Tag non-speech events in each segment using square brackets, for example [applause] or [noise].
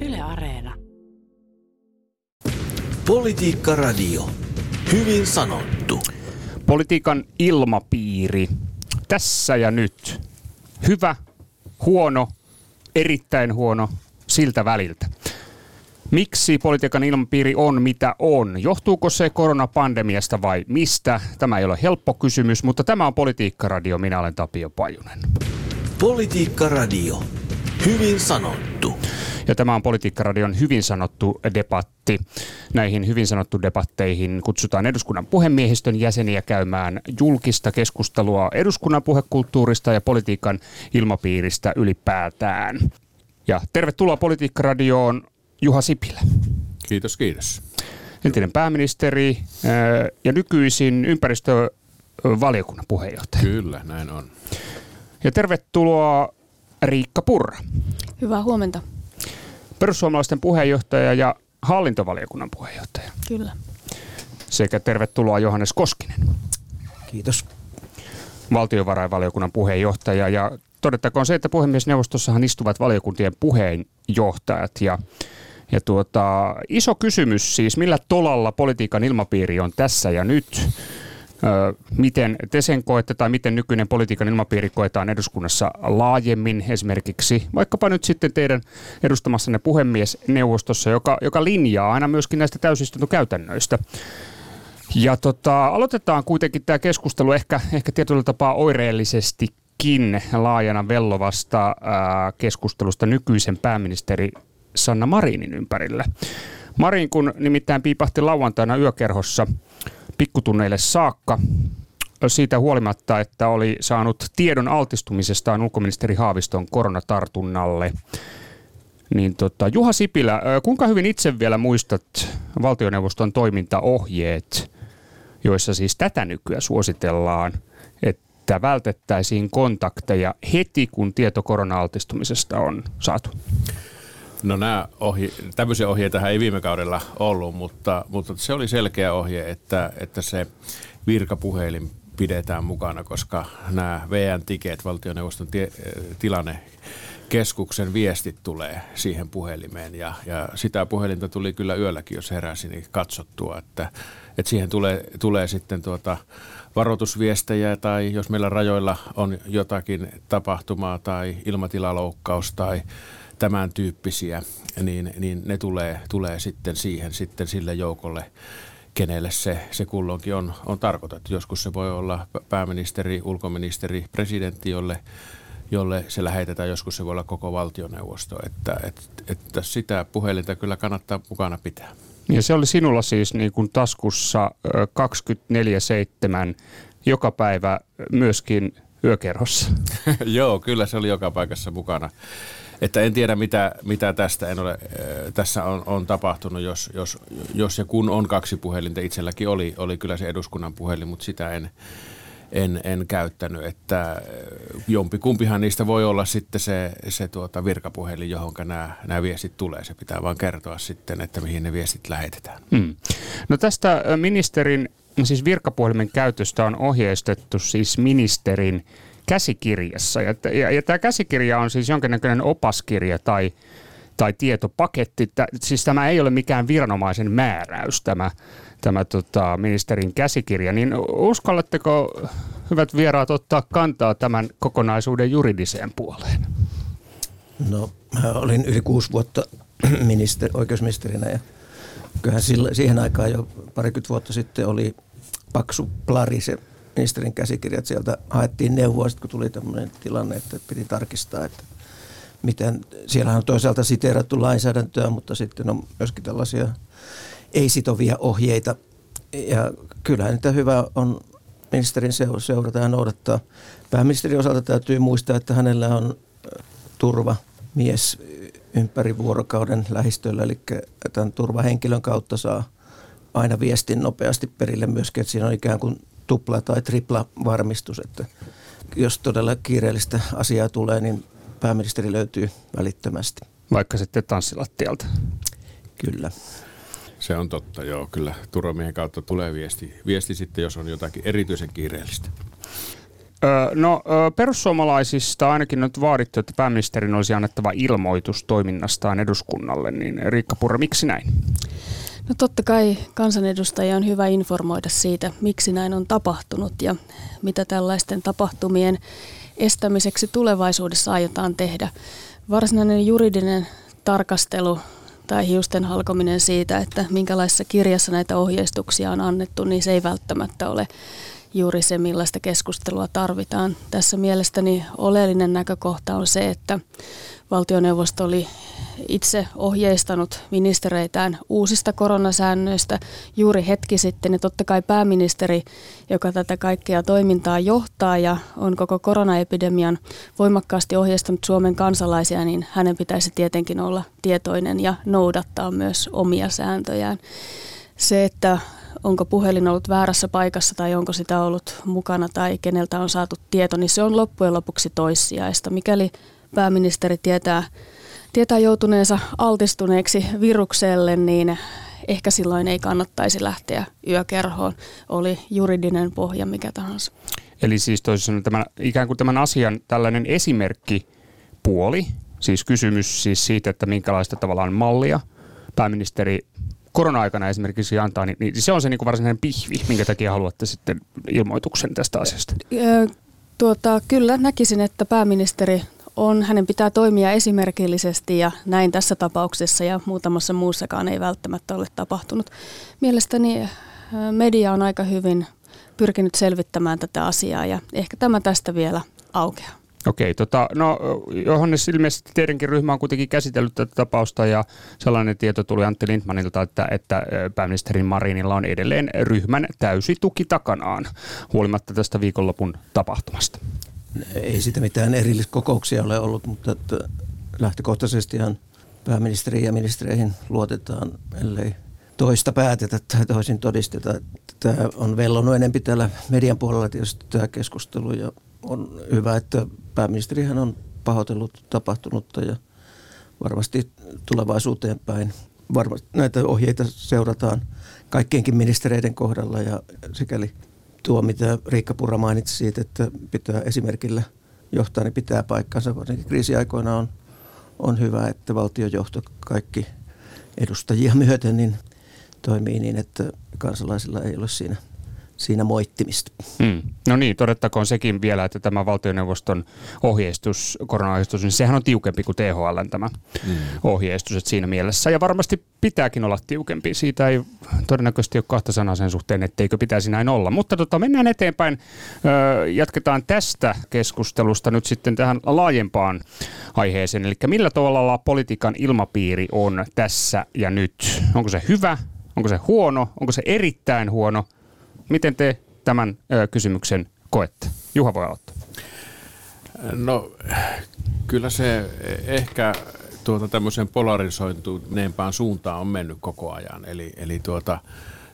Yle Areena. Politiikka Radio. Hyvin sanottu. Politiikan ilmapiiri. Tässä ja nyt. Hyvä, huono, erittäin huono, siltä väliltä. Miksi politiikan ilmapiiri on mitä on? Johtuuko se koronapandemiasta vai mistä? Tämä ei ole helppo kysymys, mutta tämä on Politiikka Radio. Minä olen Tapio Pajunen. Politiikka Radio. Hyvin sanottu. Ja tämä on Politiikkaradion hyvin sanottu debatti. Näihin hyvin sanottu debatteihin kutsutaan eduskunnan puhemiehistön jäseniä käymään julkista keskustelua eduskunnan puhekulttuurista ja politiikan ilmapiiristä ylipäätään. Ja tervetuloa Politiikkaradioon Juha Sipilä. Kiitos, kiitos. Entinen pääministeri ää, ja nykyisin ympäristövaliokunnan puheenjohtaja. Kyllä, näin on. Ja tervetuloa Riikka Purra, Hyvää huomenta. Perussuomalaisten puheenjohtaja ja hallintovaliokunnan puheenjohtaja. Kyllä. Sekä tervetuloa Johannes Koskinen, Kiitos. valtiovarainvaliokunnan puheenjohtaja. Ja todettakoon se, että puhemiesneuvostossahan istuvat valiokuntien puheenjohtajat. Ja, ja tuota, iso kysymys siis, millä tolalla politiikan ilmapiiri on tässä ja nyt? Miten te sen koette tai miten nykyinen politiikan ilmapiiri koetaan eduskunnassa laajemmin esimerkiksi, vaikkapa nyt sitten teidän edustamassanne puhemiesneuvostossa, joka, joka linjaa aina myöskin näistä täysistuntokäytännöistä. Ja tota, aloitetaan kuitenkin tämä keskustelu ehkä, ehkä tietyllä tapaa oireellisestikin laajana vellovasta keskustelusta nykyisen pääministeri Sanna Marinin ympärillä. Marin, kun nimittäin piipahti lauantaina yökerhossa pikkutunneille saakka, siitä huolimatta, että oli saanut tiedon altistumisestaan ulkoministeri Haaviston koronatartunnalle. Niin tota, Juha Sipilä, kuinka hyvin itse vielä muistat valtioneuvoston toimintaohjeet, joissa siis tätä nykyään suositellaan, että vältettäisiin kontakteja heti, kun tieto korona-altistumisesta on saatu? No nämä ohje, tämmöisiä ohjeita ei viime kaudella ollut, mutta, mutta se oli selkeä ohje, että, että se virkapuhelin pidetään mukana, koska nämä VN-tiket, valtioneuvoston tie, tilanne keskuksen viestit tulee siihen puhelimeen. Ja, ja sitä puhelinta tuli kyllä yölläkin, jos heräsi, niin katsottua, että, että siihen tulee, tulee sitten tuota varoitusviestejä tai jos meillä rajoilla on jotakin tapahtumaa tai ilmatilaloukkaus tai tämän tyyppisiä, niin, niin ne tulee, tulee sitten siihen sitten sille joukolle, kenelle se, se kulloinkin on, on tarkoitettu. Joskus se voi olla pääministeri, ulkoministeri, presidentti, jolle, jolle se lähetetään, joskus se voi olla koko valtioneuvosto. Että, että, että sitä puhelinta kyllä kannattaa mukana pitää. Ja se oli sinulla siis niin kuin taskussa ö, 24-7 joka päivä myöskin yökerhossa. [laughs] Joo, kyllä se oli joka paikassa mukana. Että en tiedä, mitä, mitä tästä en ole, äh, tässä on, on tapahtunut, jos, jos, jos ja kun on kaksi puhelinta. Itselläkin oli, oli kyllä se eduskunnan puhelin, mutta sitä en, en, en käyttänyt. Että äh, jompikumpihan niistä voi olla sitten se, se tuota virkapuhelin, johon nämä, nämä viestit tulee. Se pitää vaan kertoa sitten, että mihin ne viestit lähetetään. Hmm. No tästä ö, ministerin, siis virkapuhelimen käytöstä on ohjeistettu siis ministerin käsikirjassa. Ja, ja, ja tämä käsikirja on siis jonkinnäköinen opaskirja tai, tai tietopaketti. Tä, siis tämä ei ole mikään viranomaisen määräys, tämä, tämä tota, ministerin käsikirja. Niin uskallatteko, hyvät vieraat, ottaa kantaa tämän kokonaisuuden juridiseen puoleen? No, mä olin yli kuusi vuotta [clears throat] minister, oikeusministerinä ja kyllähän sillä, siihen aikaan jo parikymmentä vuotta sitten oli paksu plari se ministerin käsikirjat. Sieltä haettiin neuvoa, sit kun tuli tämmöinen tilanne, että piti tarkistaa, että miten, siellähän on toisaalta siteerattu lainsäädäntöä, mutta sitten on myöskin tällaisia ei-sitovia ohjeita. Ja kyllähän niitä hyvä on ministerin seu- seurata ja noudattaa. Pääministerin osalta täytyy muistaa, että hänellä on turva mies ympäri vuorokauden lähistöllä, eli tämän turvahenkilön kautta saa aina viestin nopeasti perille myöskin, että siinä on ikään kuin tupla tai tripla varmistus, että jos todella kiireellistä asiaa tulee, niin pääministeri löytyy välittömästi. Vaikka sitten tanssilattialta. Kyllä. Se on totta, joo. Kyllä turvamiehen kautta tulee viesti, viesti sitten, jos on jotakin erityisen kiireellistä. No perussuomalaisista ainakin nyt vaadittu, että pääministerin olisi annettava ilmoitus toiminnastaan eduskunnalle, niin Riikka Purra, miksi näin? No totta kai kansanedustajia on hyvä informoida siitä, miksi näin on tapahtunut ja mitä tällaisten tapahtumien estämiseksi tulevaisuudessa aiotaan tehdä. Varsinainen juridinen tarkastelu tai hiusten halkominen siitä, että minkälaisessa kirjassa näitä ohjeistuksia on annettu, niin se ei välttämättä ole juuri se, millaista keskustelua tarvitaan. Tässä mielestäni oleellinen näkökohta on se, että valtioneuvosto oli itse ohjeistanut ministereitään uusista koronasäännöistä juuri hetki sitten. Ja totta kai pääministeri, joka tätä kaikkea toimintaa johtaa ja on koko koronaepidemian voimakkaasti ohjeistanut Suomen kansalaisia, niin hänen pitäisi tietenkin olla tietoinen ja noudattaa myös omia sääntöjään. Se, että onko puhelin ollut väärässä paikassa tai onko sitä ollut mukana tai keneltä on saatu tieto, niin se on loppujen lopuksi toissijaista. Mikäli pääministeri tietää, tietää joutuneensa altistuneeksi virukselle, niin ehkä silloin ei kannattaisi lähteä yökerhoon, oli juridinen pohja mikä tahansa. Eli siis toisin sanoen tämän, ikään kuin tämän asian tällainen esimerkki puoli, siis kysymys siis siitä, että minkälaista tavallaan mallia pääministeri korona-aikana esimerkiksi antaa, niin, niin se on se niin kuin varsinainen pihvi, minkä takia haluatte sitten ilmoituksen tästä asiasta? Tuota, kyllä näkisin, että pääministeri on, hänen pitää toimia esimerkillisesti ja näin tässä tapauksessa ja muutamassa muussakaan ei välttämättä ole tapahtunut. Mielestäni media on aika hyvin pyrkinyt selvittämään tätä asiaa ja ehkä tämä tästä vielä aukeaa. Okei, tota, no Johannes, ilmeisesti teidänkin ryhmä on kuitenkin käsitellyt tätä tapausta ja sellainen tieto tuli Antti Lindmanilta, että, että pääministerin Marinilla on edelleen ryhmän täysi tuki takanaan, huolimatta tästä viikonlopun tapahtumasta. Ei sitä mitään erilliskokouksia ole ollut, mutta että lähtökohtaisestihan pääministeriin ja ministereihin luotetaan, ellei toista päätetä tai toisin todisteta. Tämä on vellonut enempi täällä median puolella tietysti tämä keskustelu ja on hyvä, että pääministerihän on pahoitellut tapahtunutta ja varmasti tulevaisuuteen päin. Varmasti näitä ohjeita seurataan kaikkienkin ministereiden kohdalla ja sikäli tuo, mitä Riikka Purra mainitsi siitä, että pitää esimerkillä johtaa, niin pitää paikkansa. Varsinkin kriisiaikoina on, on hyvä, että valtiojohto kaikki edustajia myöten niin toimii niin, että kansalaisilla ei ole siinä – siinä moittimista. Hmm. No niin, todettakoon sekin vielä, että tämä valtioneuvoston ohjeistus, koronaohjeistus, niin sehän on tiukempi kuin THL tämä hmm. ohjeistus, että siinä mielessä. Ja varmasti pitääkin olla tiukempi. Siitä ei todennäköisesti ole kahta sanaa sen suhteen, etteikö pitäisi näin olla. Mutta tota, mennään eteenpäin. Öö, jatketaan tästä keskustelusta nyt sitten tähän laajempaan aiheeseen. Eli millä tavalla politiikan ilmapiiri on tässä ja nyt? Onko se hyvä? Onko se huono? Onko se erittäin huono? Miten te tämän ö, kysymyksen koette? Juha voi aloittaa. No kyllä se ehkä tuota tämmöisen polarisointuneempaan suuntaan on mennyt koko ajan. Eli, eli tuota,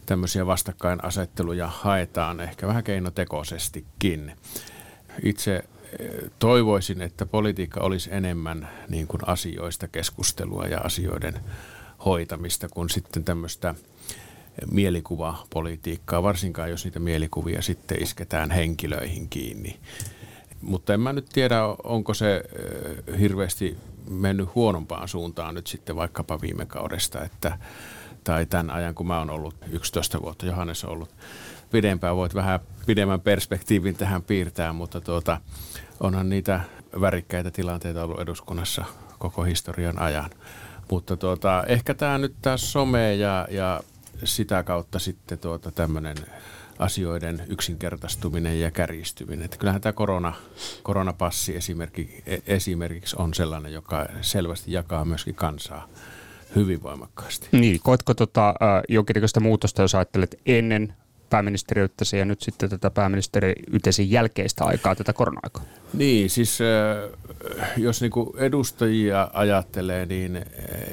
tämmöisiä vastakkainasetteluja haetaan ehkä vähän keinotekoisestikin. Itse toivoisin, että politiikka olisi enemmän niin kuin asioista keskustelua ja asioiden hoitamista kuin sitten tämmöistä – mielikuvapolitiikkaa, varsinkaan jos niitä mielikuvia sitten isketään henkilöihin kiinni. Mutta en mä nyt tiedä, onko se hirveästi mennyt huonompaan suuntaan nyt sitten vaikkapa viime kaudesta, että, tai tämän ajan, kun mä oon ollut 11 vuotta, Johannes on ollut pidempään, voit vähän pidemmän perspektiivin tähän piirtää, mutta tuota, onhan niitä värikkäitä tilanteita ollut eduskunnassa koko historian ajan. Mutta tuota, ehkä tämä nyt tämä some ja, ja sitä kautta sitten tuota tämmöinen asioiden yksinkertaistuminen ja kärjistyminen. Että kyllähän tämä korona, koronapassi esimerkki, e, esimerkiksi on sellainen, joka selvästi jakaa myöskin kansaa hyvin voimakkaasti. Niin, koetko tota, äh, jonkinnäköistä muutosta, jos ajattelet ennen pääministeriyttäsi ja nyt sitten tätä pääministeriytesi jälkeistä aikaa, tätä korona-aikaa? Niin, siis jos niinku edustajia ajattelee, niin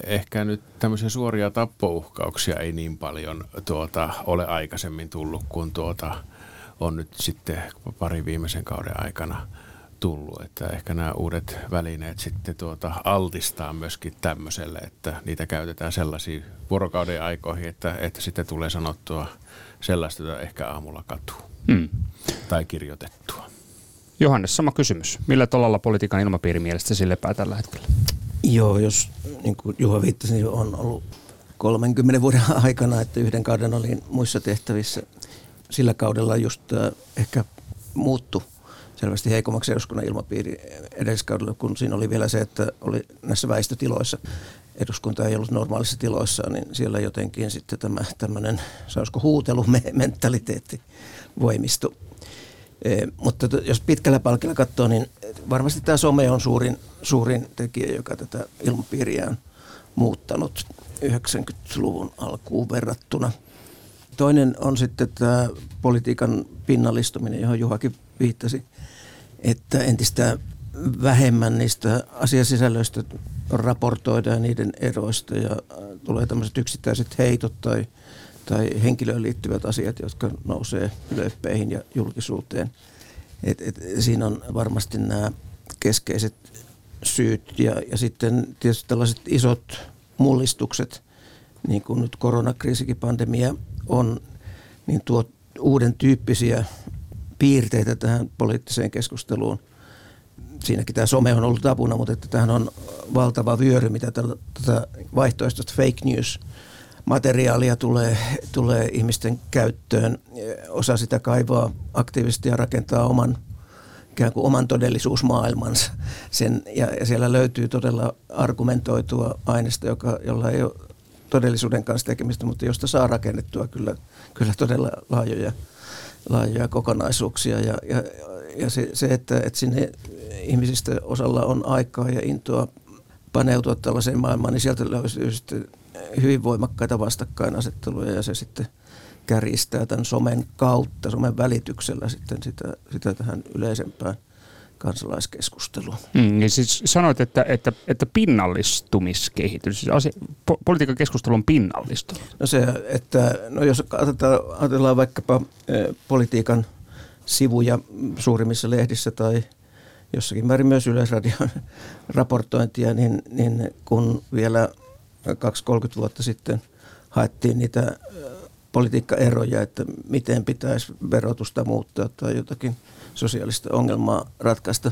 ehkä nyt tämmöisiä suoria tappouhkauksia ei niin paljon tuota, ole aikaisemmin tullut kuin tuota, on nyt sitten pari viimeisen kauden aikana tullut. Että ehkä nämä uudet välineet sitten tuota altistaa myöskin tämmöiselle, että niitä käytetään sellaisiin vuorokauden aikoihin, että, että sitten tulee sanottua sellaista, jota ehkä aamulla katuu hmm. tai kirjoitettua. Johannes, sama kysymys. Millä tolalla politiikan ilmapiiri mielestä sille pää tällä hetkellä? Joo, jos niin kuin Juha viittasi, niin on ollut 30 vuoden [laughs] aikana, että yhden kauden olin muissa tehtävissä. Sillä kaudella just äh, ehkä muuttu selvästi heikommaksi eduskunnan ilmapiiri edelliskaudella, kun siinä oli vielä se, että oli näissä väistötiloissa eduskunta ei ollut normaalissa tiloissa, niin siellä jotenkin sitten tämä tämmöinen, sanoisiko huutelumentaliteetti voimistui. E, mutta jos pitkällä palkilla katsoo, niin varmasti tämä some on suurin, suurin tekijä, joka tätä ilmapiiriä on muuttanut 90-luvun alkuun verrattuna. Toinen on sitten tämä politiikan pinnallistuminen, johon Juhakin viittasi, että entistä vähemmän niistä asiasisällöistä raportoidaan niiden eroista ja tulee tämmöiset yksittäiset heitot tai, tai henkilöön liittyvät asiat, jotka nousee lööppeihin ja julkisuuteen. Et, et, siinä on varmasti nämä keskeiset syyt ja, ja sitten tietysti tällaiset isot mullistukset, niin kuin nyt koronakriisikin pandemia on, niin tuo uuden tyyppisiä piirteitä tähän poliittiseen keskusteluun – siinäkin tämä some on ollut apuna, mutta että tämähän on valtava vyöry, mitä tätä vaihtoehtoista fake news materiaalia tulee, tulee ihmisten käyttöön. Osa sitä kaivaa aktiivisesti ja rakentaa oman ikään kuin oman todellisuusmaailmansa. Sen, ja, ja siellä löytyy todella argumentoitua aineesta, joka, jolla ei ole todellisuuden kanssa tekemistä, mutta josta saa rakennettua kyllä, kyllä todella laajoja, laajoja kokonaisuuksia. Ja, ja, ja se, se että, että sinne ihmisistä osalla on aikaa ja intoa paneutua tällaiseen maailmaan, niin sieltä löytyy sitten hyvin voimakkaita vastakkainasetteluja ja se sitten kärjistää tämän somen kautta, somen välityksellä sitten sitä, sitä tähän yleisempään kansalaiskeskusteluun. Mm, niin siis sanoit, että, että, että pinnallistumiskehitys, siis asia, po, politiikan keskustelu on pinnallistunut. No se, että no jos ajatellaan, ajatellaan vaikkapa eh, politiikan sivuja suurimmissa lehdissä tai – jossakin määrin myös Yleisradion [laughs] raportointia, niin, niin kun vielä 2-30 vuotta sitten haettiin niitä politiikkaeroja, että miten pitäisi verotusta muuttaa tai jotakin sosiaalista ongelmaa ratkaista,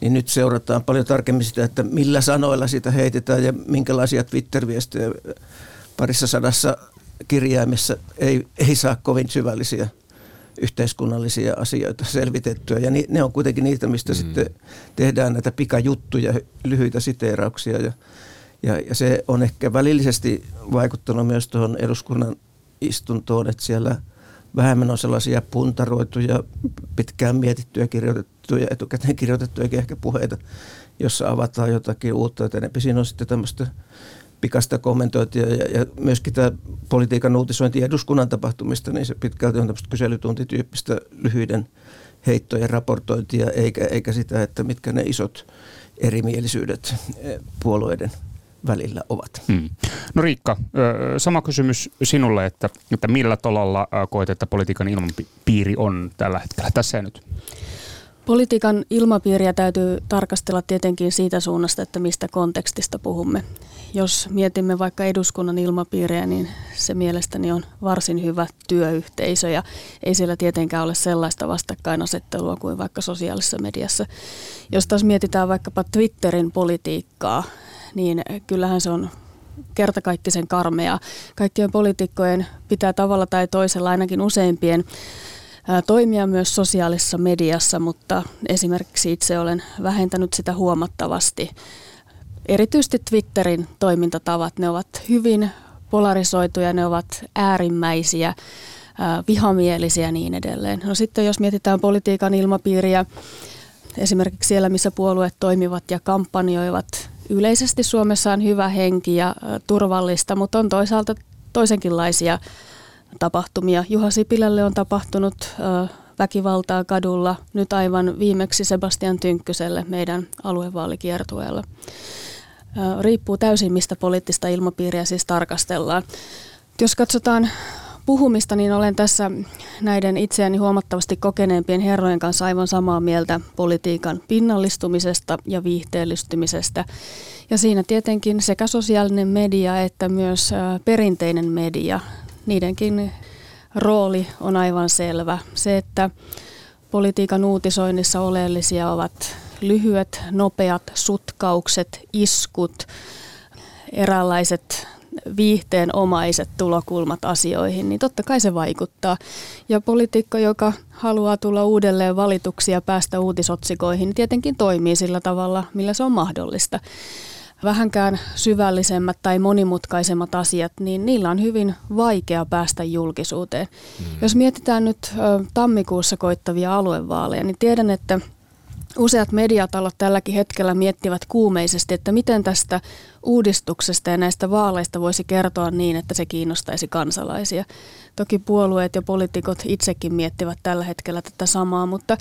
niin nyt seurataan paljon tarkemmin sitä, että millä sanoilla sitä heitetään ja minkälaisia Twitter-viestejä parissa sadassa kirjaimessa ei, ei saa kovin syvällisiä yhteiskunnallisia asioita selvitettyä. Ja ni, ne on kuitenkin niitä, mistä mm. sitten tehdään näitä pikajuttuja, lyhyitä siteerauksia. Ja, ja, ja se on ehkä välillisesti vaikuttanut myös tuohon eduskunnan istuntoon, että siellä vähemmän on sellaisia puntaroituja, pitkään mietittyjä, kirjoitettuja, etukäteen kirjoitettuja ehkä puheita, jossa avataan jotakin uutta. Että siinä on sitten tämmöistä pikasta kommentointia ja, ja myöskin tämä politiikan uutisointi eduskunnan tapahtumista, niin se pitkälti on tämmöistä kyselytuntityyppistä lyhyiden heittojen raportointia, eikä, eikä sitä, että mitkä ne isot erimielisyydet eh, puolueiden välillä ovat. Hmm. No Riikka, sama kysymys sinulle, että, että millä tolalla koet, että politiikan ilmapiiri on tällä hetkellä tässä ja nyt? Politiikan ilmapiiriä täytyy tarkastella tietenkin siitä suunnasta, että mistä kontekstista puhumme. Jos mietimme vaikka eduskunnan ilmapiiriä, niin se mielestäni on varsin hyvä työyhteisö ja ei siellä tietenkään ole sellaista vastakkainasettelua kuin vaikka sosiaalisessa mediassa. Jos taas mietitään vaikkapa Twitterin politiikkaa, niin kyllähän se on kertakaikkisen karmea. Kaikkien poliitikkojen pitää tavalla tai toisella ainakin useimpien toimia myös sosiaalisessa mediassa, mutta esimerkiksi itse olen vähentänyt sitä huomattavasti. Erityisesti Twitterin toimintatavat, ne ovat hyvin polarisoituja, ne ovat äärimmäisiä, vihamielisiä ja niin edelleen. No sitten jos mietitään politiikan ilmapiiriä, esimerkiksi siellä, missä puolueet toimivat ja kampanjoivat, yleisesti Suomessa on hyvä henki ja turvallista, mutta on toisaalta toisenkinlaisia tapahtumia. Juha Sipilälle on tapahtunut väkivaltaa kadulla, nyt aivan viimeksi Sebastian Tynkkyselle meidän aluevaalikiertueella. Riippuu täysin, mistä poliittista ilmapiiriä siis tarkastellaan. Jos katsotaan puhumista, niin olen tässä näiden itseäni huomattavasti kokeneempien herrojen kanssa aivan samaa mieltä politiikan pinnallistumisesta ja viihteellistymisestä. Ja siinä tietenkin sekä sosiaalinen media että myös perinteinen media niidenkin rooli on aivan selvä. Se, että politiikan uutisoinnissa oleellisia ovat lyhyet, nopeat sutkaukset, iskut, eräänlaiset viihteenomaiset tulokulmat asioihin, niin totta kai se vaikuttaa. Ja poliitikko, joka haluaa tulla uudelleen valituksi ja päästä uutisotsikoihin, niin tietenkin toimii sillä tavalla, millä se on mahdollista. Vähänkään syvällisemmät tai monimutkaisemmat asiat, niin niillä on hyvin vaikea päästä julkisuuteen. Mm. Jos mietitään nyt tammikuussa koittavia aluevaaleja, niin tiedän, että Useat mediatalot tälläkin hetkellä miettivät kuumeisesti, että miten tästä uudistuksesta ja näistä vaaleista voisi kertoa niin, että se kiinnostaisi kansalaisia. Toki puolueet ja poliitikot itsekin miettivät tällä hetkellä tätä samaa, mutta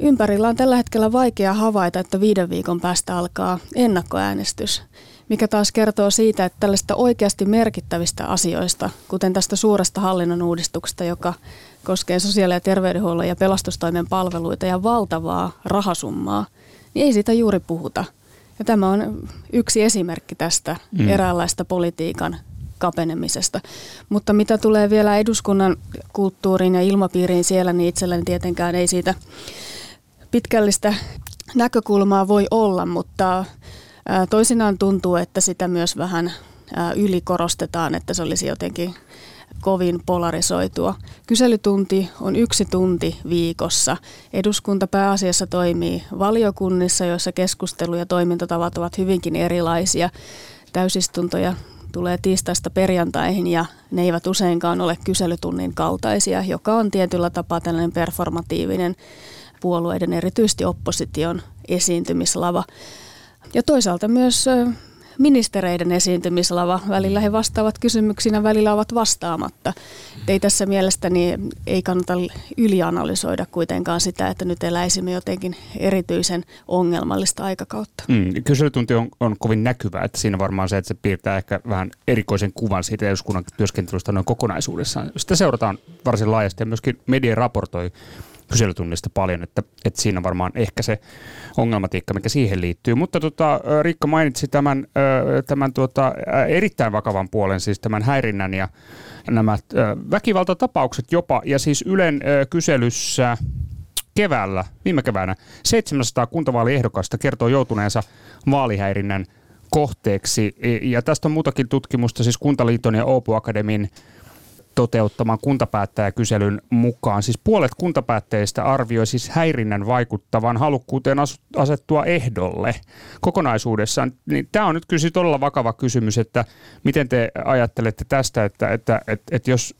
ympärillä on tällä hetkellä vaikea havaita, että viiden viikon päästä alkaa ennakkoäänestys mikä taas kertoo siitä, että tällaista oikeasti merkittävistä asioista, kuten tästä suuresta hallinnon uudistuksesta, joka koskee sosiaali- ja terveydenhuollon ja pelastustoimen palveluita ja valtavaa rahasummaa, niin ei siitä juuri puhuta. Ja tämä on yksi esimerkki tästä mm. eräänlaista politiikan kapenemisesta. Mutta mitä tulee vielä eduskunnan kulttuuriin ja ilmapiiriin siellä, niin itselläni tietenkään ei siitä pitkällistä näkökulmaa voi olla, mutta toisinaan tuntuu, että sitä myös vähän ylikorostetaan, että se olisi jotenkin kovin polarisoitua. Kyselytunti on yksi tunti viikossa. Eduskunta pääasiassa toimii valiokunnissa, joissa keskustelu ja toimintatavat ovat hyvinkin erilaisia. Täysistuntoja tulee tiistaista perjantaihin ja ne eivät useinkaan ole kyselytunnin kaltaisia, joka on tietyllä tapaa tällainen performatiivinen puolueiden, erityisesti opposition esiintymislava. Ja toisaalta myös ministereiden esiintymislava. Välillä he vastaavat kysymyksinä, välillä ovat vastaamatta. Ei tässä mielestäni ei kannata ylianalysoida kuitenkaan sitä, että nyt eläisimme jotenkin erityisen ongelmallista aikakautta. Mm, kyselytunti on, on kovin näkyvä, että siinä varmaan se, että se piirtää ehkä vähän erikoisen kuvan siitä eduskunnan työskentelystä noin kokonaisuudessaan. Sitä seurataan varsin laajasti ja myöskin media raportoi kyselytunnista paljon, että, että siinä varmaan ehkä se ongelmatiikka, mikä siihen liittyy. Mutta tota, Riikka mainitsi tämän, tämän tuota, erittäin vakavan puolen, siis tämän häirinnän ja nämä väkivaltatapaukset jopa, ja siis Ylen kyselyssä keväällä, viime keväänä, 700 kuntavaaliehdokasta kertoo joutuneensa vaalihäirinnän kohteeksi. Ja tästä on muutakin tutkimusta, siis Kuntaliiton ja Oopu Akademin toteuttaman kuntapäättäjäkyselyn mukaan. Siis puolet kuntapäättäjistä arvioi siis häirinnän vaikuttavan halukkuuteen asettua ehdolle kokonaisuudessaan. Niin tämä on nyt kyllä todella vakava kysymys, että miten te ajattelette tästä, että, että, että, että jos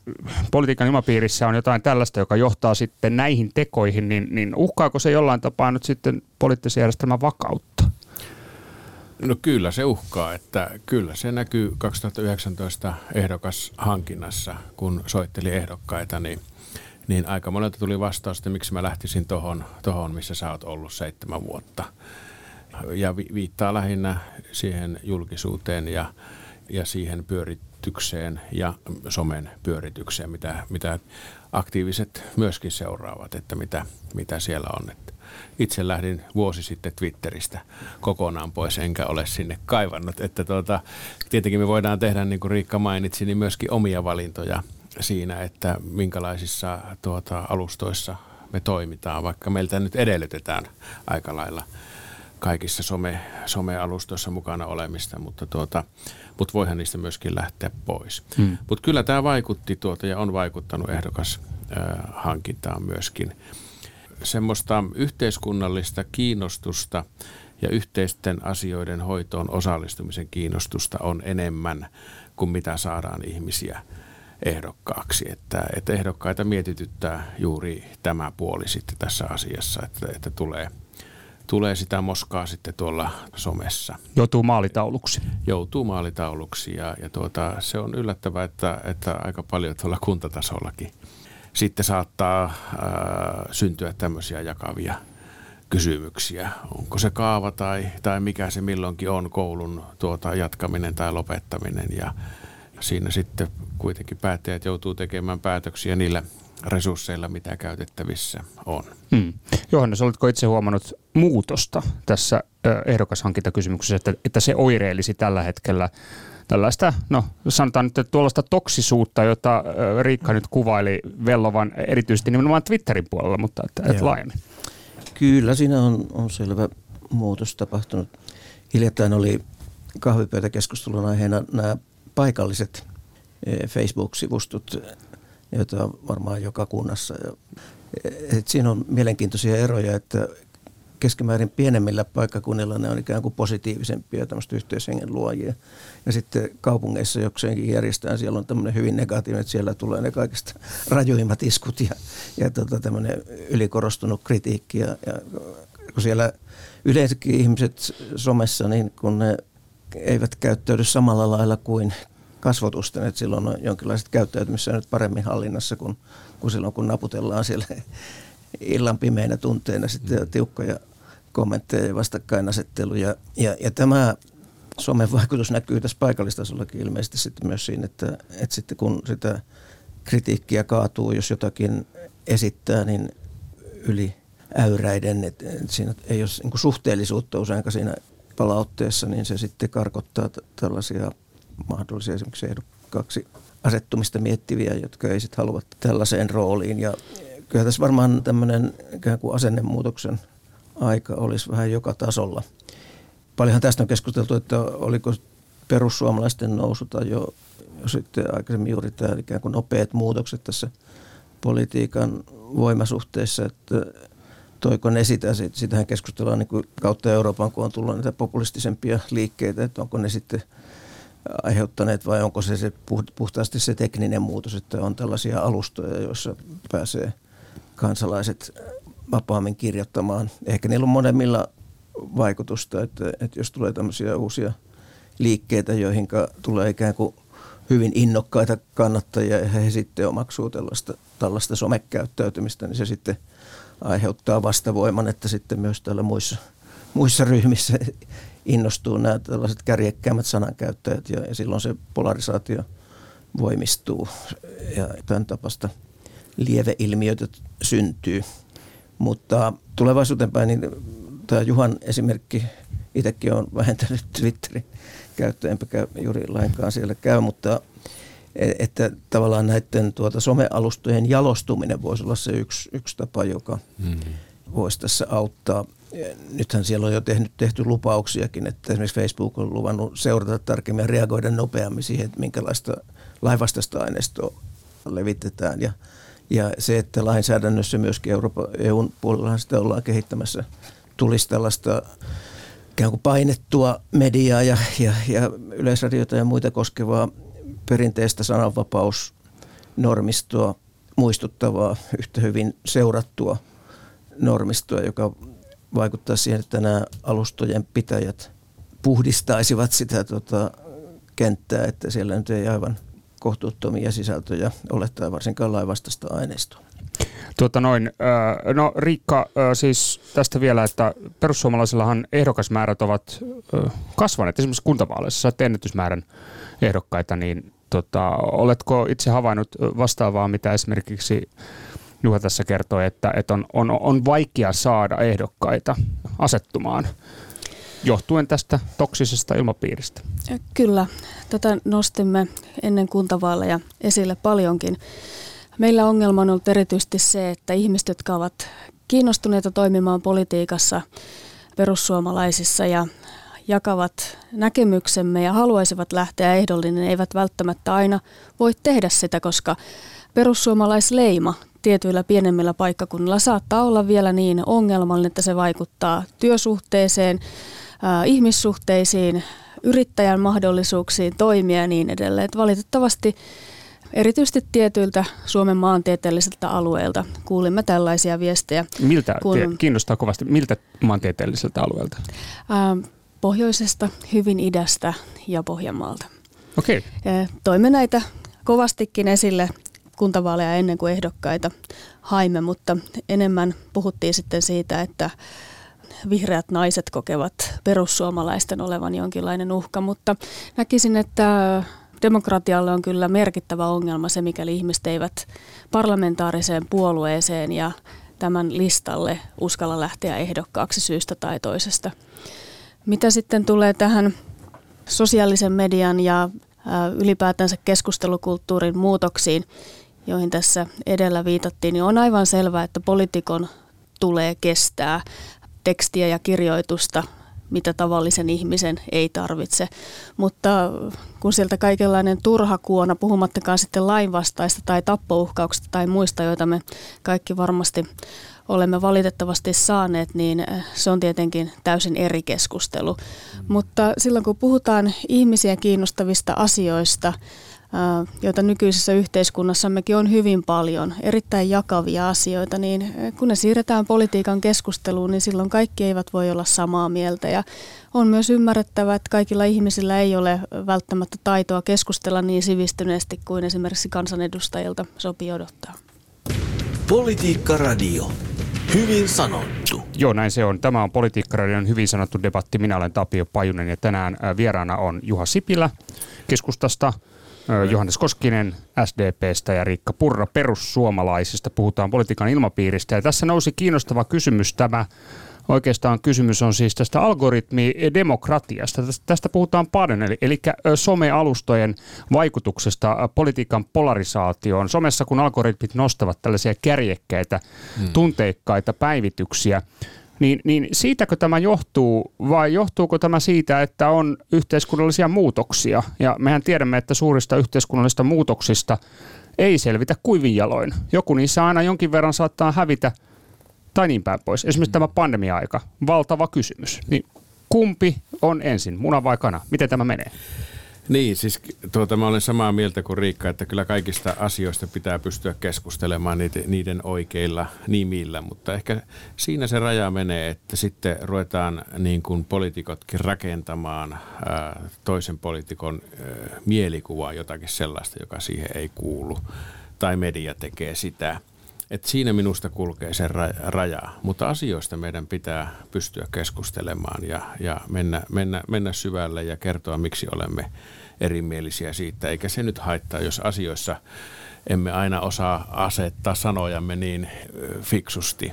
politiikan ilmapiirissä on jotain tällaista, joka johtaa sitten näihin tekoihin, niin, niin uhkaako se jollain tapaa nyt sitten poliittisen järjestelmän vakautta? No kyllä se uhkaa, että kyllä se näkyy 2019 ehdokashankinnassa, kun soitteli ehdokkaita, niin, niin aika monelta tuli vastaus, että miksi mä lähtisin tohon, tohon, missä sä oot ollut seitsemän vuotta. Ja vi, viittaa lähinnä siihen julkisuuteen ja, ja siihen pyöritykseen ja somen pyöritykseen, mitä, mitä aktiiviset myöskin seuraavat, että mitä, mitä siellä on. Että itse lähdin vuosi sitten Twitteristä kokonaan pois, enkä ole sinne kaivannut. Että tuota, tietenkin me voidaan tehdä, niin kuin Riikka mainitsi, niin myöskin omia valintoja siinä, että minkälaisissa tuota, alustoissa me toimitaan, vaikka meiltä nyt edellytetään aika lailla kaikissa some, somealustoissa mukana olemista, mutta, tuota, mutta voihan niistä myöskin lähteä pois. Hmm. Mutta kyllä tämä vaikutti tuota ja on vaikuttanut ehdokas äh, hankintaan myöskin semmoista yhteiskunnallista kiinnostusta ja yhteisten asioiden hoitoon osallistumisen kiinnostusta on enemmän kuin mitä saadaan ihmisiä ehdokkaaksi. Että, että ehdokkaita mietityttää juuri tämä puoli sitten tässä asiassa, että, että tulee, tulee sitä moskaa sitten tuolla somessa. Joutuu maalitauluksi. Joutuu maalitauluksi ja, ja tuota, se on yllättävää, että, että aika paljon tuolla kuntatasollakin – sitten saattaa äh, syntyä tämmöisiä jakavia kysymyksiä. Onko se kaava tai, tai mikä se milloinkin on koulun tuota jatkaminen tai lopettaminen ja siinä sitten kuitenkin päättäjät joutuu tekemään päätöksiä niillä resursseilla, mitä käytettävissä on. Hmm. Johannes, oletko itse huomannut muutosta tässä ehdokashankintakysymyksessä, että, että se oireellisi tällä hetkellä tällaista, no sanotaan nyt, että tuollaista toksisuutta, jota Riikka nyt kuvaili vellovan erityisesti nimenomaan Twitterin puolella, mutta että, että laajemmin. Kyllä, siinä on, on selvä muutos tapahtunut. Hiljattain oli kahvipöytäkeskustelun aiheena nämä paikalliset e, Facebook-sivustot, joita on varmaan joka kunnassa. Et siinä on mielenkiintoisia eroja, että keskimäärin pienemmillä paikkakunnilla ne on ikään kuin positiivisempia tämmöistä yhteishengen luojia. Ja sitten kaupungeissa jokseenkin järjestetään, siellä on tämmöinen hyvin negatiivinen, että siellä tulee ne kaikista rajuimmat iskut ja, ja tota, tämmöinen ylikorostunut kritiikki. Ja, ja kun siellä yleensäkin ihmiset somessa, niin kun ne eivät käyttäydy samalla lailla kuin kasvotusten, että silloin on jonkinlaiset käyttäytymissä paremmin hallinnassa kuin, kuin silloin, kun naputellaan siellä [laughs] illan pimeinä tunteina sitten mm. tiukkoja kommentteja ja vastakkainasetteluja. Ja, ja tämä somen vaikutus näkyy tässä paikallistasollakin ilmeisesti sitten myös siinä, että, että sitten kun sitä kritiikkiä kaatuu, jos jotakin esittää, niin yli äyräiden, että, että siinä ei ole niin suhteellisuutta useinkaan siinä palautteessa, niin se sitten karkottaa t- tällaisia mahdollisia esimerkiksi ehdokkaaksi asettumista miettiviä, jotka ei sitten halua tällaiseen rooliin. Ja kyllä tässä varmaan tämmöinen ikään kuin asennemuutoksen aika olisi vähän joka tasolla. Paljonhan tästä on keskusteltu, että oliko perussuomalaisten nousu tai jo, jo sitten aikaisemmin juuri tämä ikään kuin nopeat muutokset tässä politiikan voimasuhteissa, että toiko ne sitä, sitähän keskustellaan niin kuin kautta Euroopan, kun on tullut näitä populistisempia liikkeitä, että onko ne sitten aiheuttaneet vai onko se, se puhtaasti se tekninen muutos, että on tällaisia alustoja, joissa pääsee – kansalaiset vapaammin kirjoittamaan. Ehkä niillä on monemmilla vaikutusta, että, että jos tulee tämmöisiä uusia liikkeitä, joihin tulee ikään kuin hyvin innokkaita kannattajia ja he sitten omaksuu tällaista, tällaista somekäyttäytymistä, niin se sitten aiheuttaa vastavoiman, että sitten myös täällä muissa, muissa ryhmissä innostuu nämä tällaiset kärjekkäämmät sanankäyttäjät ja, ja silloin se polarisaatio voimistuu ja tämän tapasta – lieveilmiöitä syntyy. Mutta tulevaisuuteen päin, niin tämä Juhan esimerkki, itsekin on vähentänyt Twitterin käyttöä, enpä juuri lainkaan siellä käy, mutta e, että tavallaan näiden tuota somealustojen jalostuminen voisi olla se yksi, yksi tapa, joka hmm. voisi tässä auttaa. Nythän siellä on jo tehnyt, tehty lupauksiakin, että esimerkiksi Facebook on luvannut seurata tarkemmin ja reagoida nopeammin siihen, että minkälaista laivastasta aineistoa levitetään. Ja ja se, että lainsäädännössä myöskin Euroopan EUn puolella sitä ollaan kehittämässä, tulisi tällaista ikään kuin painettua mediaa ja, ja, ja yleisradiota ja muita koskevaa perinteistä sananvapausnormistoa muistuttavaa, yhtä hyvin seurattua normistoa, joka vaikuttaa siihen, että nämä alustojen pitäjät puhdistaisivat sitä tota, kenttää, että siellä nyt ei aivan kohtuuttomia sisältöjä ole tai varsinkaan laivastasta aineistoa. Tuota noin, no Riikka, siis tästä vielä, että perussuomalaisillahan ehdokasmäärät ovat kasvaneet. Esimerkiksi kuntavaaleissa sait ennätysmäärän ehdokkaita, niin tota, oletko itse havainnut vastaavaa, mitä esimerkiksi Juha tässä kertoi, että, että on, on, on vaikea saada ehdokkaita asettumaan johtuen tästä toksisesta ilmapiiristä? Kyllä, tätä nostimme ennen kuntavaaleja esille paljonkin. Meillä ongelma on ollut erityisesti se, että ihmiset, jotka ovat kiinnostuneita toimimaan politiikassa perussuomalaisissa ja jakavat näkemyksemme ja haluaisivat lähteä ehdollinen, eivät välttämättä aina voi tehdä sitä, koska perussuomalaisleima tietyillä pienemmillä paikkakunnilla saattaa olla vielä niin ongelmallinen, että se vaikuttaa työsuhteeseen, ihmissuhteisiin, yrittäjän mahdollisuuksiin toimia ja niin edelleen. Että valitettavasti erityisesti tietyiltä Suomen maantieteellisiltä alueilta kuulimme tällaisia viestejä. Miltä, kun, kiinnostaa kovasti, miltä maantieteelliseltä alueelta? Ää, pohjoisesta, hyvin idästä ja Pohjanmaalta. Okei. Okay. Toimme näitä kovastikin esille kuntavaaleja ennen kuin ehdokkaita haimme, mutta enemmän puhuttiin sitten siitä, että vihreät naiset kokevat perussuomalaisten olevan jonkinlainen uhka, mutta näkisin, että demokratialle on kyllä merkittävä ongelma se, mikäli ihmiset eivät parlamentaariseen puolueeseen ja tämän listalle uskalla lähteä ehdokkaaksi syystä tai toisesta. Mitä sitten tulee tähän sosiaalisen median ja ylipäätänsä keskustelukulttuurin muutoksiin, joihin tässä edellä viitattiin, niin on aivan selvää, että poliitikon tulee kestää tekstiä ja kirjoitusta, mitä tavallisen ihmisen ei tarvitse. Mutta kun sieltä kaikenlainen turha kuona, puhumattakaan sitten lainvastaista tai tappouhkauksista tai muista, joita me kaikki varmasti olemme valitettavasti saaneet, niin se on tietenkin täysin eri keskustelu. Mutta silloin kun puhutaan ihmisiä kiinnostavista asioista, joita nykyisessä yhteiskunnassammekin on hyvin paljon, erittäin jakavia asioita, niin kun ne siirretään politiikan keskusteluun, niin silloin kaikki eivät voi olla samaa mieltä. Ja on myös ymmärrettävä, että kaikilla ihmisillä ei ole välttämättä taitoa keskustella niin sivistyneesti kuin esimerkiksi kansanedustajilta sopii odottaa. Politiikka Radio. Hyvin sanottu. Joo, näin se on. Tämä on Politiikkaradion hyvin sanottu debatti. Minä olen Tapio Pajunen ja tänään vieraana on Juha Sipilä keskustasta, Johannes Koskinen SDPstä ja Riikka Purra perussuomalaisista. Puhutaan politiikan ilmapiiristä ja tässä nousi kiinnostava kysymys tämä Oikeastaan kysymys on siis tästä algoritmidemokratiasta. Tästä puhutaan paljon, eli, eli somealustojen vaikutuksesta politiikan polarisaatioon. Somessa kun algoritmit nostavat tällaisia kärjekkäitä, hmm. tunteikkaita päivityksiä, niin, niin siitäkö tämä johtuu vai johtuuko tämä siitä, että on yhteiskunnallisia muutoksia? Ja mehän tiedämme, että suurista yhteiskunnallisista muutoksista ei selvitä kuivin jaloin. Joku niissä aina jonkin verran saattaa hävitä – tai niin päin pois. Esimerkiksi tämä pandemia-aika, valtava kysymys. Niin kumpi on ensin, muna vai kana? Miten tämä menee? Niin, siis tuota, mä olen samaa mieltä kuin Riikka, että kyllä kaikista asioista pitää pystyä keskustelemaan niiden, niiden oikeilla nimillä, mutta ehkä siinä se raja menee, että sitten ruvetaan niin kuin poliitikotkin rakentamaan ää, toisen poliitikon ää, mielikuvaa, jotakin sellaista, joka siihen ei kuulu, tai media tekee sitä – et siinä minusta kulkee se raja, mutta asioista meidän pitää pystyä keskustelemaan ja, ja mennä, mennä, mennä syvälle ja kertoa, miksi olemme erimielisiä siitä. Eikä se nyt haittaa, jos asioissa emme aina osaa asettaa sanojamme niin fiksusti.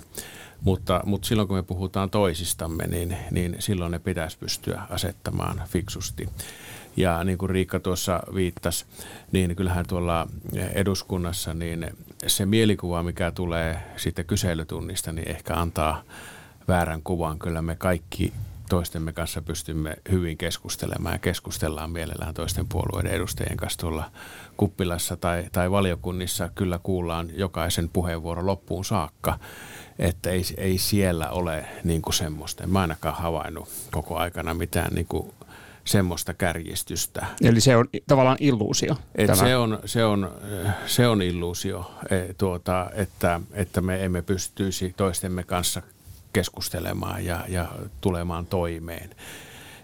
Mutta, mutta silloin kun me puhutaan toisistamme, niin, niin silloin ne pitäisi pystyä asettamaan fiksusti. Ja niin kuin Riikka tuossa viittasi, niin kyllähän tuolla eduskunnassa niin se mielikuva, mikä tulee sitten kyselytunnista, niin ehkä antaa väärän kuvan. Kyllä me kaikki toistemme kanssa pystymme hyvin keskustelemaan ja keskustellaan mielellään toisten puolueiden edustajien kanssa tuolla kuppilassa tai, tai valiokunnissa. Kyllä kuullaan jokaisen puheenvuoro loppuun saakka, että ei, ei siellä ole niin kuin semmoista. En mä ainakaan havainnut koko aikana mitään niin kuin semmoista kärjistystä. Eli se on tavallaan illuusio? Et se, on, se, on, se on illuusio, e, tuota, että, että me emme pystyisi toistemme kanssa keskustelemaan ja, ja tulemaan toimeen.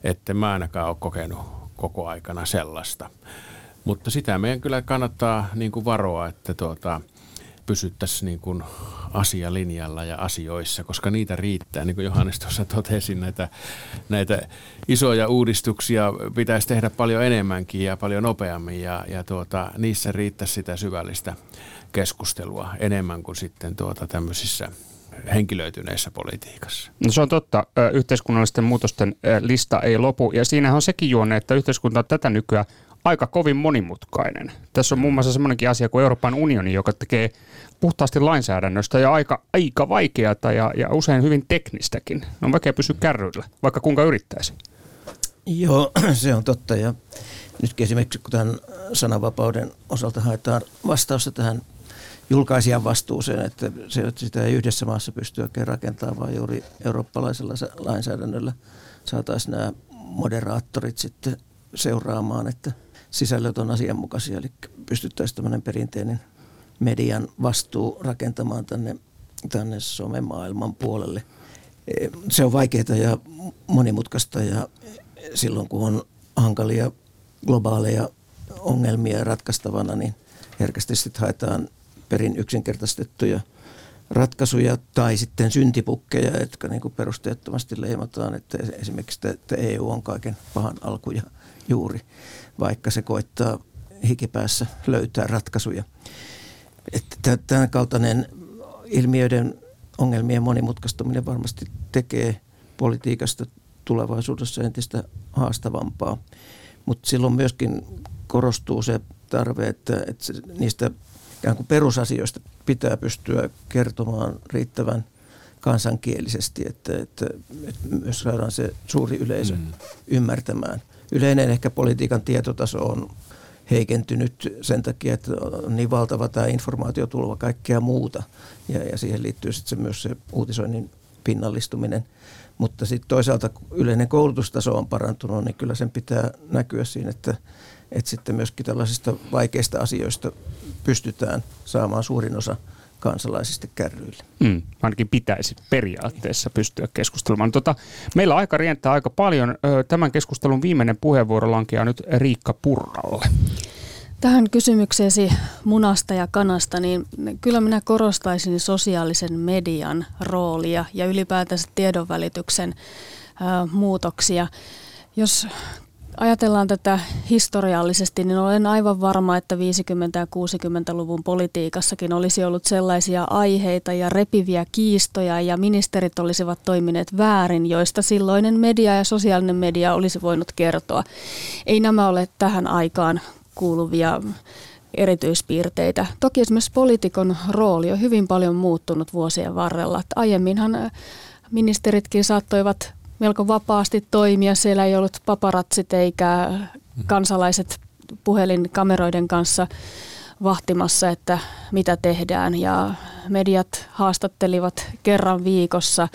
Että mä ainakaan ole kokenut koko aikana sellaista. Mutta sitä meidän kyllä kannattaa niin kuin varoa, että tuota, pysyttäisiin niin kuin asialinjalla ja asioissa, koska niitä riittää. Niin kuin Johannes tuossa totesi, näitä, näitä isoja uudistuksia pitäisi tehdä paljon enemmänkin ja paljon nopeammin ja, ja tuota, niissä riittäisi sitä syvällistä keskustelua enemmän kuin sitten tuota tämmöisissä henkilöityneissä politiikassa. No se on totta. Yhteiskunnallisten muutosten lista ei lopu ja siinähän on sekin juonne, että yhteiskunta on tätä nykyään aika kovin monimutkainen. Tässä on muun muassa semmoinenkin asia kuin Euroopan unioni, joka tekee puhtaasti lainsäädännöstä ja aika, aika vaikeata ja, ja usein hyvin teknistäkin. On vaikea pysyä kärryillä, vaikka kuinka yrittäisi. Joo, [clears throat] se on totta. Ja nytkin esimerkiksi kun tämän sananvapauden osalta haetaan vastausta tähän julkaisijan vastuuseen, että se, sitä ei yhdessä maassa pysty oikein rakentamaan, vaan juuri eurooppalaisella lainsäädännöllä saataisiin nämä moderaattorit sitten seuraamaan, että sisällöt on asianmukaisia, eli pystyttäisiin tämmöinen perinteinen median vastuu rakentamaan tänne, tänne somemaailman puolelle. E, se on vaikeaa ja monimutkaista ja silloin kun on hankalia globaaleja ongelmia ratkaistavana, niin herkästi sitten haetaan perin yksinkertaistettuja ratkaisuja tai sitten syntipukkeja, jotka niin kuin perusteettomasti leimataan, että esimerkiksi että EU on kaiken pahan alku ja juuri, vaikka se koittaa hikipäässä löytää ratkaisuja. Että tämän kaltainen ilmiöiden ongelmien monimutkaistuminen varmasti tekee politiikasta tulevaisuudessa entistä haastavampaa. mutta silloin myöskin korostuu se tarve, että, että se, niistä ikään kuin perusasioista pitää pystyä kertomaan riittävän kansankielisesti, että, että, että myös saadaan se suuri yleisö mm. ymmärtämään. Yleinen ehkä politiikan tietotaso on heikentynyt sen takia, että on niin valtava tämä informaatiotulva kaikkea muuta. Ja, ja siihen liittyy sitten myös se uutisoinnin pinnallistuminen. Mutta sitten toisaalta yleinen koulutustaso on parantunut, niin kyllä sen pitää näkyä siinä, että, että sitten myöskin tällaisista vaikeista asioista pystytään saamaan suurin osa kansalaisista kärryille. Mm, ainakin pitäisi periaatteessa pystyä keskustelemaan. Tota, meillä aika rientää aika paljon. Tämän keskustelun viimeinen puheenvuoro lankeaa nyt Riikka Purralle. Tähän kysymykseesi munasta ja kanasta, niin kyllä minä korostaisin sosiaalisen median roolia ja ylipäätänsä tiedonvälityksen muutoksia. Jos ajatellaan tätä historiallisesti, niin olen aivan varma, että 50- ja 60-luvun politiikassakin olisi ollut sellaisia aiheita ja repiviä kiistoja ja ministerit olisivat toimineet väärin, joista silloinen media ja sosiaalinen media olisi voinut kertoa. Ei nämä ole tähän aikaan kuuluvia erityispiirteitä. Toki esimerkiksi poliitikon rooli on hyvin paljon muuttunut vuosien varrella. aiemminhan ministeritkin saattoivat melko vapaasti toimia. Siellä ei ollut paparatsit eikä kansalaiset puhelinkameroiden kanssa vahtimassa, että mitä tehdään. Ja mediat haastattelivat kerran viikossa.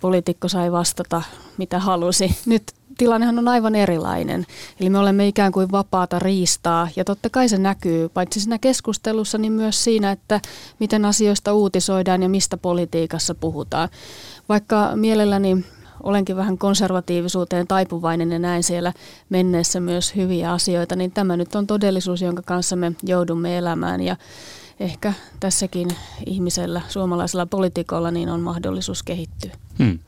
Poliitikko sai vastata, mitä halusi. Nyt tilannehan on aivan erilainen. Eli me olemme ikään kuin vapaata riistaa ja totta kai se näkyy paitsi siinä keskustelussa, niin myös siinä, että miten asioista uutisoidaan ja mistä politiikassa puhutaan. Vaikka mielelläni olenkin vähän konservatiivisuuteen taipuvainen ja näin siellä menneessä myös hyviä asioita, niin tämä nyt on todellisuus, jonka kanssa me joudumme elämään ja ehkä tässäkin ihmisellä, suomalaisella poliitikolla, niin on mahdollisuus kehittyä. Hmm.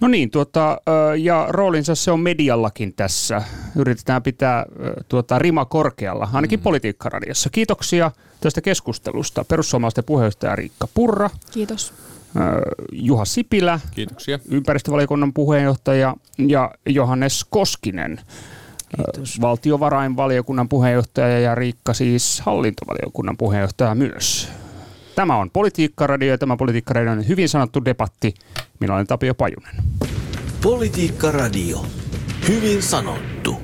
No niin, tuota, ja roolinsa se on mediallakin tässä. Yritetään pitää tuota, rima korkealla, ainakin mm. politiikkaradiossa. Kiitoksia tästä keskustelusta. Perussuomalaisten puheenjohtaja Riikka Purra. Kiitos. Juha Sipilä, Kiitoksia. ympäristövaliokunnan puheenjohtaja ja Johannes Koskinen, Kiitos. valtiovarainvaliokunnan puheenjohtaja ja Riikka siis hallintovaliokunnan puheenjohtaja myös. Tämä on Politiikkaradio ja tämä Politiikkaradio on hyvin sanottu debatti. Minä olen Tapio Pajunen. Politiikkaradio. Hyvin sanottu.